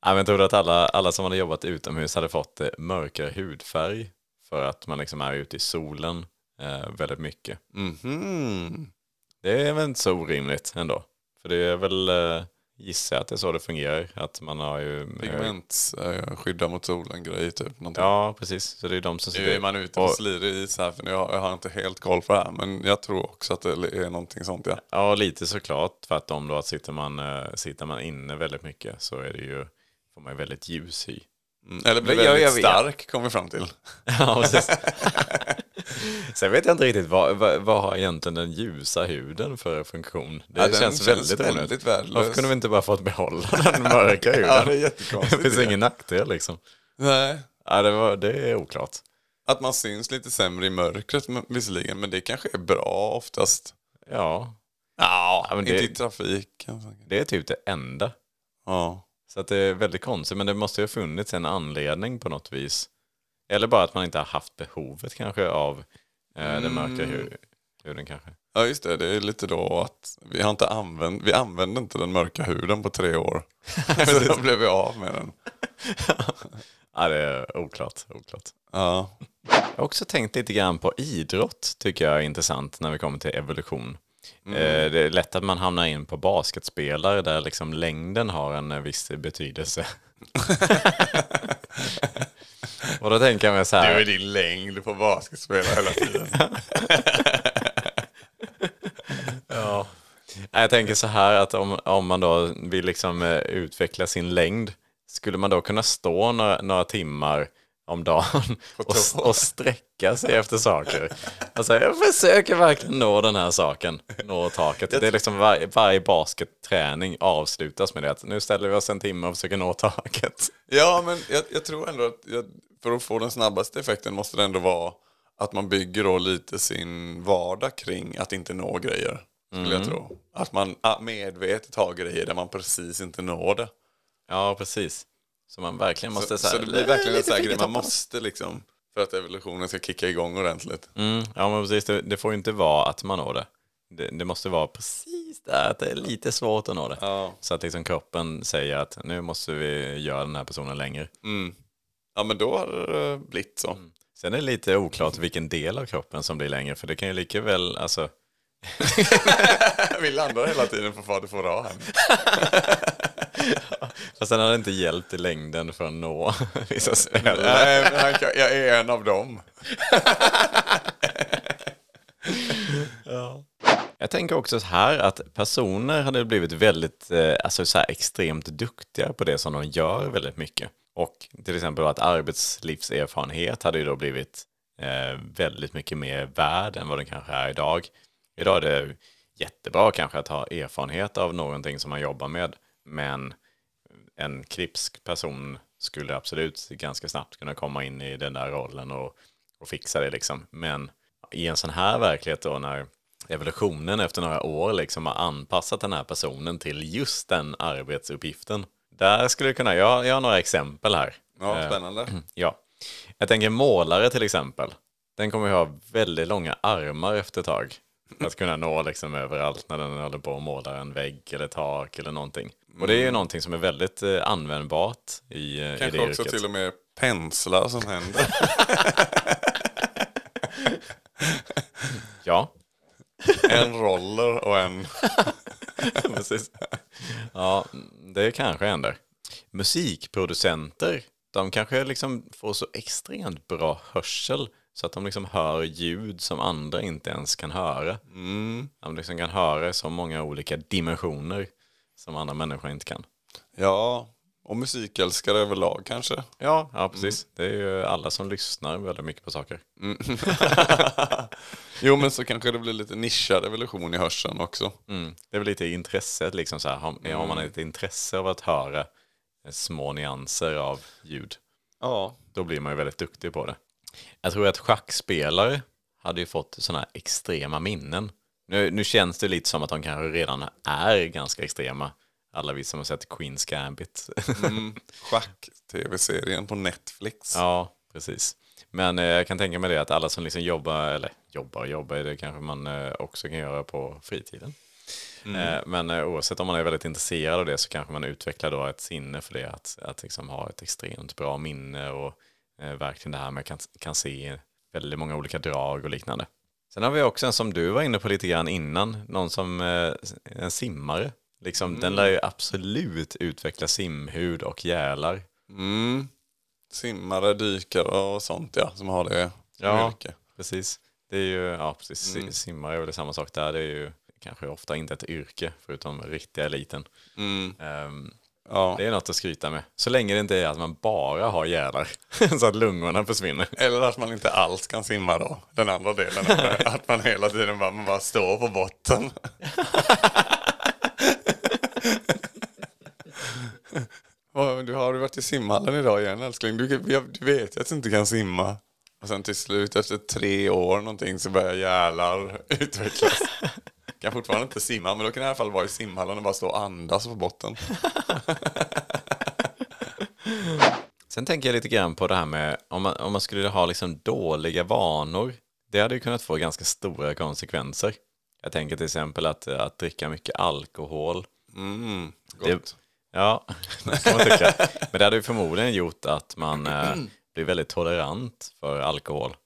Speaker 1: Nej, men tror du att alla, alla som hade jobbat utomhus hade fått mörkare hudfärg? För att man liksom är ute i solen eh, väldigt mycket.
Speaker 3: Mhm.
Speaker 1: Det är väl inte så orimligt ändå. För det är väl, eh, gissar jag att det är så det fungerar. Att man har ju...
Speaker 3: Pigment, eh, skydda mot solen-grej typ. Någonting.
Speaker 1: Ja, precis. Så det är de som
Speaker 3: Nu är man ute på
Speaker 1: och,
Speaker 3: slirig is här för jag, jag har inte helt koll på det här. Men jag tror också att det är någonting sånt ja.
Speaker 1: Ja, lite såklart. Tvärtom då att sitter man, eh, sitter man inne väldigt mycket så är det ju, får man ju väldigt ljus hy.
Speaker 3: Mm. Eller blir
Speaker 1: jag-
Speaker 3: väldigt
Speaker 1: jag vet.
Speaker 3: stark kom vi fram till.
Speaker 1: Ja. Sen vet jag inte riktigt vad, vad, vad har egentligen den ljusa huden för funktion? Det
Speaker 3: Ja,
Speaker 1: känns,
Speaker 3: känns
Speaker 1: väldigt
Speaker 3: väldigt värdelös.
Speaker 1: Varför kunde vi inte bara fått behålla den mörka huden?
Speaker 3: Ja, det är
Speaker 1: det
Speaker 3: jättekonstigt.
Speaker 1: finns ingen nackdel liksom.
Speaker 3: Nej.
Speaker 1: Ja, det, var, det är oklart.
Speaker 3: Att man syns lite sämre i mörkret visserligen, men det kanske är bra oftast.
Speaker 1: Ja,
Speaker 3: Ja,
Speaker 1: men
Speaker 3: inte
Speaker 1: det-
Speaker 3: i trafiken.
Speaker 1: det är typ det enda.
Speaker 3: Ja.
Speaker 1: Så att det är väldigt konstigt, men det måste ju ha funnits en anledning på något vis. Eller bara att man inte har haft behovet kanske av eh, den mörka hu- huden kanske.
Speaker 3: ja, just det. Det är lite då att vi har inte använt, vi använde inte den mörka huden på tre år. Så då blev vi av med den.
Speaker 1: Ja, det är oklart. oklart.
Speaker 3: Ja.
Speaker 1: Jag har också tänkt lite grann på idrott, tycker jag är intressant när vi kommer till evolution. Eh, Det är lätt att man hamnar in på basketspelare där liksom längden har en eh, viss betydelse. Och då tänker jag mig så här.
Speaker 3: din längd på basketspelare hela tiden.
Speaker 1: Ja. Jag tänker så här att om, om man då vill liksom eh, utveckla sin längd, skulle man då kunna stå några, några timmar om dagen och, och sträcka sig efter saker? Alltså, jag försöker verkligen nå den här saken, nå taket. Det är liksom var, varje basketträning avslutas med det att nu ställer vi oss en timme och försöker nå taket.
Speaker 3: Ja, men jag, jag tror ändå att jag, för att få den snabbaste effekten måste det ändå vara att man bygger då lite sin vardag kring att inte nå grejer. Skulle jag tro. Att man ah, medvetet har grejer där man precis inte når det.
Speaker 1: Ja, precis. Så man verkligen måste
Speaker 3: Så, så det blir verkligen en sån här grej man måste liksom. För att evolutionen ska kicka igång ordentligt.
Speaker 1: Mm, ja, men precis. Det, det får ju inte vara att man når det. det. Det måste vara precis där, att det är lite svårt att nå det.
Speaker 3: Ja.
Speaker 1: Så att liksom kroppen säger att nu måste vi göra den här personen längre.
Speaker 3: Ja men då har det blivit så.
Speaker 1: Sen är det lite oklart vilken del av kroppen som blir längre, för det kan ju lika väl, alltså,
Speaker 3: Vi landar hela tiden på du får här.
Speaker 1: fast sen har det inte hjälpt i längden för att nå vissa ställen.
Speaker 3: Nej, men han jag är en av dem.
Speaker 1: Jag tänker också så här att personer hade blivit väldigt, eh, alltså så här extremt duktiga på det som de gör väldigt mycket. Och till exempel att arbetslivserfarenhet hade ju då blivit eh, väldigt mycket mer värd än vad den kanske är idag. Idag är det jättebra kanske att ha erfarenhet av någonting som man jobbar med, men en klipsk person skulle absolut ganska snabbt kunna komma in i den där rollen och, och fixa det liksom. Men i en sån här verklighet då när evolutionen efter några år liksom har anpassat den här personen till just den arbetsuppgiften. Där skulle det kunna, jag, jag har några exempel här.
Speaker 3: Ja,
Speaker 1: Eh,
Speaker 3: spännande.
Speaker 1: Ja. Jag tänker målare till exempel. Den kommer ju ha väldigt långa armar efter ett tag. Att kunna nå liksom överallt när den håller på och målar en vägg eller tak eller någonting. Och det är ju någonting som är väldigt eh, användbart i, eh, i det
Speaker 3: Kanske också
Speaker 1: yrket.
Speaker 3: till och med penslar som händer.
Speaker 1: Ja,
Speaker 3: En roller och en...
Speaker 1: precis. Ja, det kanske händer. Musikproducenter, de kanske liksom får så extremt bra hörsel så att de liksom hör ljud som andra inte ens kan höra. De liksom kan höra så många olika dimensioner som andra människor inte kan.
Speaker 3: Ja, och musikälskare överlag kanske.
Speaker 1: Ja, ja precis. Det är ju alla som lyssnar väldigt mycket på saker.
Speaker 3: Jo, men så kanske det blir lite nischad evolution i hörseln också.
Speaker 1: Mm. Det är väl lite intresset, liksom så här. Har, har man ett intresse av att höra små nyanser av ljud,
Speaker 3: Ja,
Speaker 1: då blir man ju väldigt duktig på det. Jag tror att schackspelare hade ju fått sådana här extrema minnen. Nu, nu känns det lite som att de kanske redan är ganska extrema. Alla vi som har sett Queens Gambit.
Speaker 3: schack-tv-serien på Netflix.
Speaker 1: ja, precis. Men eh, jag kan tänka mig det att alla som liksom jobbar, eller jobbar och jobbar, det kanske man eh, också kan göra på fritiden. Eh, men eh, oavsett om man är väldigt intresserad av det så kanske man utvecklar då ett sinne för det. Att, att liksom ha ett extremt bra minne och verkligen det här med kan, kan se väldigt många olika drag och liknande. Sen har vi också en som du var inne på lite grann innan, någon som eh, en simmare. Liksom, Den lär ju absolut utveckla simhud och gälar.
Speaker 3: Mm. Simmare, dykare och sånt ja, som har det
Speaker 1: Ja.
Speaker 3: yrke.
Speaker 1: Precis. Det är ju, ja precis, Si- simmare är väl samma sak där. Det är ju kanske ofta inte ett yrke, förutom riktiga eliten. Ehm,
Speaker 3: Ja.
Speaker 1: det är något att skryta med. Så länge det inte är att man bara har gälar, så att lungorna försvinner.
Speaker 3: Eller att man inte alls kan simma då. Den andra delen. att man hela tiden bara, man bara står på botten. Du har du varit i simhallen idag igen älskling? Du, du vet att du inte kan simma. Och sen till slut efter tre år någonting så börjar gälar utvecklas. Kan fortfarande inte simma men då kan jag i alla fall vara i simhallen och bara stå och andas på botten.
Speaker 1: Sen tänker jag lite grann på det här med om man, om man skulle ha liksom dåliga vanor. Det hade ju kunnat få ganska stora konsekvenser. Jag tänker till exempel att, att dricka mycket alkohol.
Speaker 3: Mm,
Speaker 1: Det,
Speaker 3: gott.
Speaker 1: ja, det kan man tycka. Men det hade ju förmodligen gjort att man eh, blir väldigt tolerant för alkohol.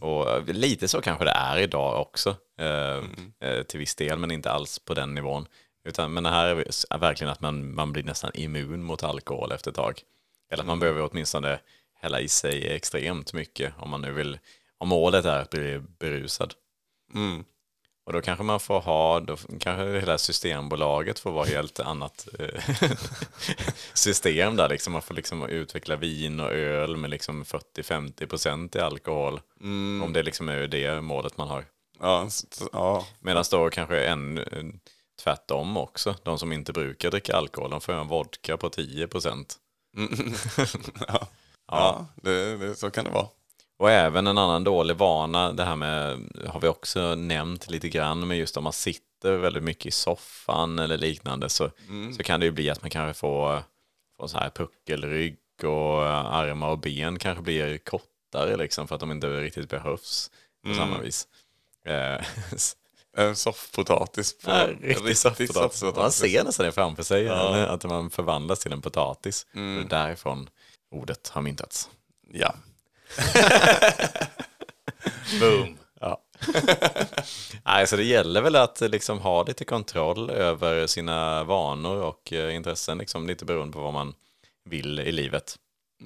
Speaker 1: Och eh, lite så kanske det är idag också. Eh, till viss del, men inte alls på den nivån. Utan, men det här är verkligen att man, man blir nästan immun mot alkohol efter ett tag. Eller att man behöver åtminstone hälla i sig extremt mycket om man nu vill, om målet är att bli berusad.
Speaker 3: Mm.
Speaker 1: Och då kanske man får ha, då kanske hela Systembolaget får vara helt annat eh, system där. Liksom. Man får liksom utveckla vin och öl med liksom 40-50% i alkohol. Om det liksom är det målet man har.
Speaker 3: Ja, ja.
Speaker 1: Medan då kanske en tvärtom också. De som inte brukar dricka alkohol, de får en vodka på 10%.
Speaker 3: ja. ja det, det, så kan det vara.
Speaker 1: Och även en annan dålig vana, det här med, har vi också nämnt lite grann, men just om man sitter väldigt mycket i soffan eller liknande så, så kan det ju bli att man kanske får, får så här puckelrygg och armar och ben kanske blir kortare liksom för att de inte riktigt behövs på samma vis. Eh,
Speaker 3: En soffpotatis. På,
Speaker 1: Ja, riktig soffpotatis. Man ser nästan det framför sig, att man förvandlas till en potatis. Det är därifrån ordet har myntats.
Speaker 3: Ja.
Speaker 1: Boom. Ja. Nej, så det gäller väl att liksom ha lite kontroll över sina vanor och eh, intressen, liksom, lite beroende på vad man vill i livet.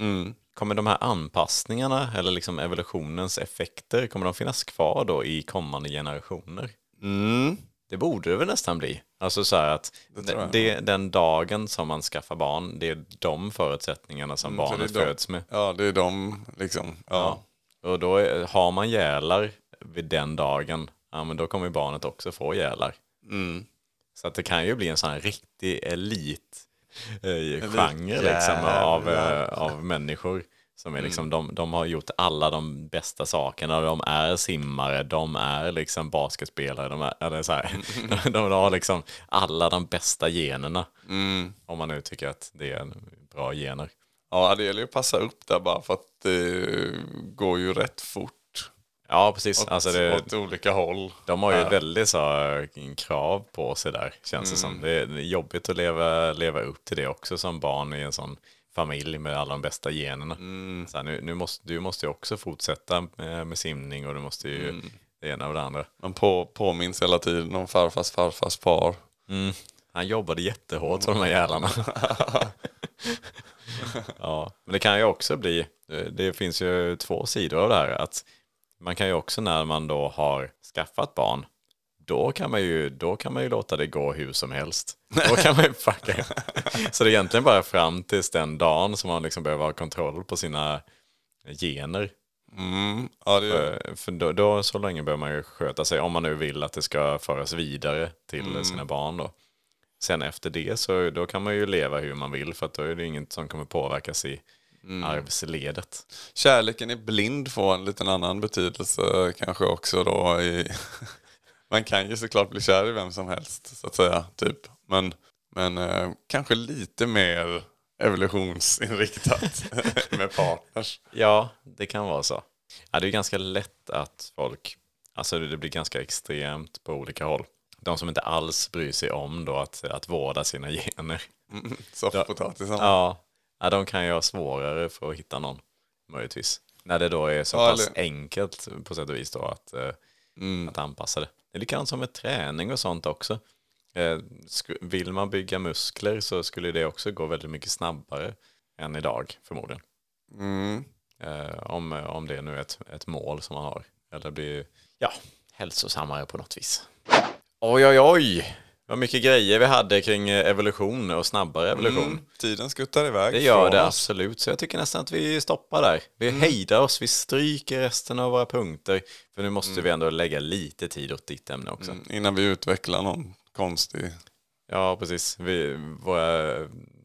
Speaker 3: Mm.
Speaker 1: Kommer de här anpassningarna, eller liksom evolutionens effekter, kommer de finnas kvar då i kommande generationer?
Speaker 3: Mm.
Speaker 1: Det borde det väl nästan bli. Alltså så här att
Speaker 3: Det
Speaker 1: det, den dagen som man skaffar barn, det är de förutsättningarna som
Speaker 3: Mm,
Speaker 1: barnet föds med.
Speaker 3: Ja, det är de liksom. Ja.
Speaker 1: Och då är, har man gälar vid den dagen, ja men då kommer barnet också få gälar.
Speaker 3: Mm.
Speaker 1: Så att det kan ju bli en sån här riktig elit genre liksom, av, eh, av människor. Som är
Speaker 3: Mm.
Speaker 1: liksom, de, de har gjort alla de bästa sakerna. De är simmare, de är liksom basketspelare, de, är, eller så här, de, de har liksom alla de bästa generna.
Speaker 3: Mm.
Speaker 1: Om man nu tycker att det är bra gener.
Speaker 3: ja, det gäller ju att passa upp där bara för att det går ju rätt fort.
Speaker 1: Ja, precis.
Speaker 3: Åt,
Speaker 1: Alltså det,
Speaker 3: åt olika håll.
Speaker 1: De har ju
Speaker 3: Ja.
Speaker 1: väldigt så, här, krav på sig där, känns det som. Det är jobbigt att leva, leva upp till det också som barn i en sån familj med alla de bästa generna. Så här, nu, nu måste, du måste ju också fortsätta med, med simning och du måste ju det ena och det andra.
Speaker 3: Man på, påminns hela tiden om farfars farfars far.
Speaker 1: Mm. Han jobbade jättehårt för de här jävlarna. ja, men det kan ju också bli, det, det finns ju två sidor av det här. Att man kan ju också när man då har skaffat barn, då kan man ju, då kan man ju låta det gå hur som helst. Då kan man ju fucka. Så det är egentligen bara fram tills den dagen som man liksom behöver ha kontroll på sina gener.
Speaker 3: Mm. Ja, det
Speaker 1: För, för då, då så länge behöver man ju sköta sig om man nu vill att det ska föras vidare till sina barn då. Sen efter det så då kan man ju leva hur man vill för att då är det inget som kommer påverkas i arvsledet.
Speaker 3: Kärleken är blind får en liten annan betydelse kanske också då. I, man kan ju såklart bli kär i vem som helst så att säga. Typ. Men, men eh, kanske lite mer evolutionsinriktat med partners.
Speaker 1: Ja, det kan vara så. Ja, det är ganska lätt att folk, alltså det blir ganska extremt på olika håll. De som inte alls bryr sig om då att, att vårda sina gener.
Speaker 3: Mm, Soffpotatisen.
Speaker 1: Ja, ja, de kan ju ha svårare för att hitta någon, möjligtvis. När det då är så
Speaker 3: Ja,
Speaker 1: pass
Speaker 3: eller-
Speaker 1: enkelt på sätt och vis då att, eh,
Speaker 3: Mm.
Speaker 1: att anpassa det. Det är likadant som med träning och sånt också. Eh, vill man bygga muskler så skulle det också gå väldigt mycket snabbare än idag förmodligen.
Speaker 3: Mm.
Speaker 1: Eh, om, om det nu är ett, ett mål som man har. Eller blir ja, hälsosammare på något vis. Oj, oj, oj! Vad mycket grejer vi hade kring eh, evolution och snabbare evolution.
Speaker 3: Mm. Tiden skuttar iväg
Speaker 1: Det gör det
Speaker 3: oss.
Speaker 1: absolut, så jag tycker nästan att vi stoppar där. Vi
Speaker 3: Mm.
Speaker 1: hejdar oss, vi stryker resten av våra punkter. För nu måste vi ändå lägga lite tid åt ditt ämne också.
Speaker 3: Mm, Innan vi utvecklar någon konstig...
Speaker 1: Ja, precis. Vi, våra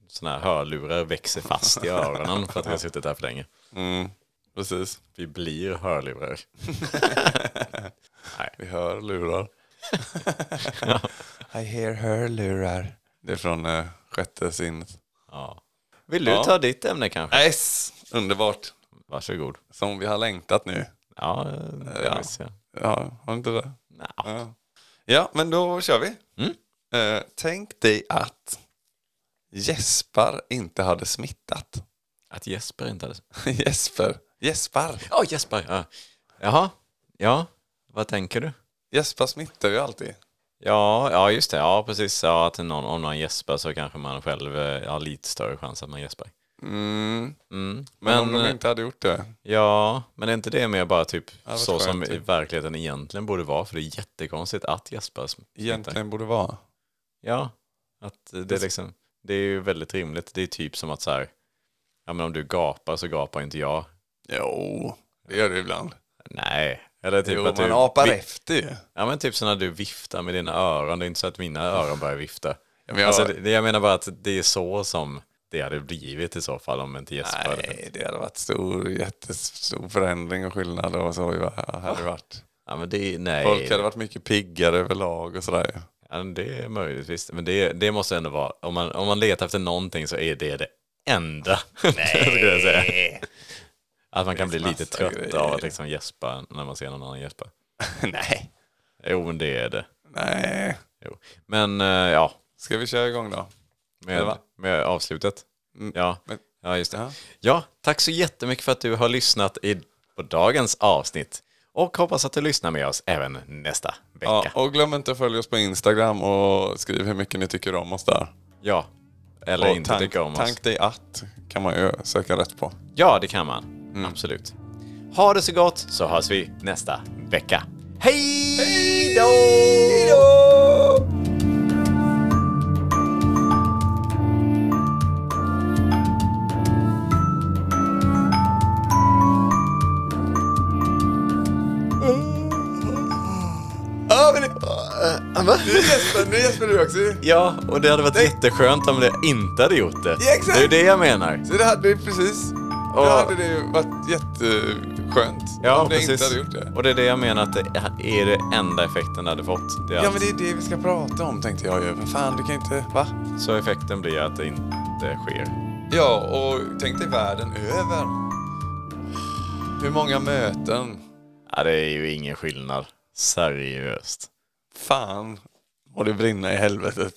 Speaker 1: såna här hörlurar växer fast i öronen för att vi har suttit där för länge.
Speaker 3: Mm. Precis.
Speaker 1: Vi blir hörlurar.
Speaker 3: Vi hör lurar. I hear her lurar. Det är från eh, sjätte sinnet.
Speaker 1: Ja. Vill du
Speaker 3: Ja.
Speaker 1: ta ditt ämne kanske?
Speaker 3: Yes! Underbart.
Speaker 1: Varsågod.
Speaker 3: Som vi har längtat nu.
Speaker 1: Ja, det
Speaker 3: Ja.
Speaker 1: visst, ja.
Speaker 3: Ja, har inte det?
Speaker 1: Nja.
Speaker 3: Ja. ja, men då kör vi.
Speaker 1: Mm.
Speaker 3: Eh, tänk dig att Jesper inte hade smittat.
Speaker 1: Att Jesper inte hade...
Speaker 3: Jesper. Jesper.
Speaker 1: Ja, Jesper! Ja. Jaha, ja. Vad tänker du?
Speaker 3: Jesper smittar ju alltid.
Speaker 1: Ja, ja just det. Ja, precis. Ja, att någon, om någon gäspar så kanske man själv eh, har lite större chans att man gäspar.
Speaker 3: Mm.
Speaker 1: Mm.
Speaker 3: Men, om
Speaker 1: Men,
Speaker 3: de
Speaker 1: eh,
Speaker 3: inte hade gjort det.
Speaker 1: ja, men är inte det mer bara typ
Speaker 3: Ja,
Speaker 1: så som i
Speaker 3: typ.
Speaker 1: verkligheten egentligen borde vara? För det är jättekonstigt att gäspa smittar.
Speaker 3: Egentligen borde vara.
Speaker 1: Ja, att det, är liksom, det är ju väldigt rimligt. Det är typ som att så här, ja men om du gapar så gapar inte jag.
Speaker 3: Jo, det gör det ibland.
Speaker 1: Nej. Eller typ
Speaker 3: jo,
Speaker 1: att
Speaker 3: man
Speaker 1: du,
Speaker 3: apar efter ju.
Speaker 1: Ja men typ så när du viftar med dina öron, det är inte så att mina öron börjar vifta.
Speaker 3: Ja, men jag,
Speaker 1: Alltså, det, jag menar bara att det är så som det hade blivit i så fall om inte Jesper
Speaker 3: nej, det hade varit stor, jättestor förändring och skillnad och så hade det varit.
Speaker 1: Ja men det nej.
Speaker 3: Folk hade varit mycket piggare överlag och sådär.
Speaker 1: Ja, det är möjligt visst. Men det, det måste ändå vara, om man, om man letar efter någonting så är det det enda. säga. Att man kan bli lite trött
Speaker 3: grejer.
Speaker 1: av att liksom gäspa när man ser någon annan gäspa.
Speaker 3: nej.
Speaker 1: Jo men det är det.
Speaker 3: Nej.
Speaker 1: Jo. Men eh, ja,
Speaker 3: Ska vi köra igång då?
Speaker 1: Med, med avslutet.
Speaker 3: Mm,
Speaker 1: Ja.
Speaker 3: men-
Speaker 1: ja, just det.
Speaker 3: Ja.
Speaker 1: Ja, tack så jättemycket för att du har lyssnat i, på dagens avsnitt. Och hoppas att du lyssnar med oss även nästa
Speaker 3: Ja,
Speaker 1: vecka.
Speaker 3: och glöm inte att följa oss på Instagram och skriv hur mycket ni tycker om oss där.
Speaker 1: Ja. Eller
Speaker 3: och
Speaker 1: inte
Speaker 3: tank,
Speaker 1: tycka om oss.
Speaker 3: Tank dig att kan man ju söka rätt på.
Speaker 1: Ja, det kan man.
Speaker 3: Mm.
Speaker 1: Absolut. Ha det så gott så hörs vi nästa vecka. Hej då!
Speaker 3: Ja, men Nu gäspar, nu gäspar du också.
Speaker 1: Ja, och det hade varit jätteskönt om det inte hade gjort det.
Speaker 3: Ja, exakt.
Speaker 1: Det är ju det jag menar.
Speaker 3: Så det hade ju precis. Då
Speaker 1: Och-
Speaker 3: hade det varit jätteskönt
Speaker 1: Ja,
Speaker 3: om det
Speaker 1: precis.
Speaker 3: inte hade gjort det.
Speaker 1: Och det är det jag menar att det är det enda effekten det hade fått. Det
Speaker 3: Ja
Speaker 1: att-
Speaker 3: men det är det vi ska prata om tänkte jag ju. Men fan du kan inte, va?
Speaker 1: Så effekten blir att det inte sker.
Speaker 3: Ja och tänk dig världen över. Hur många möten?
Speaker 1: Ja, det är ju ingen skillnad. Seriöst.
Speaker 3: Fan. Och det brinner i helvetet.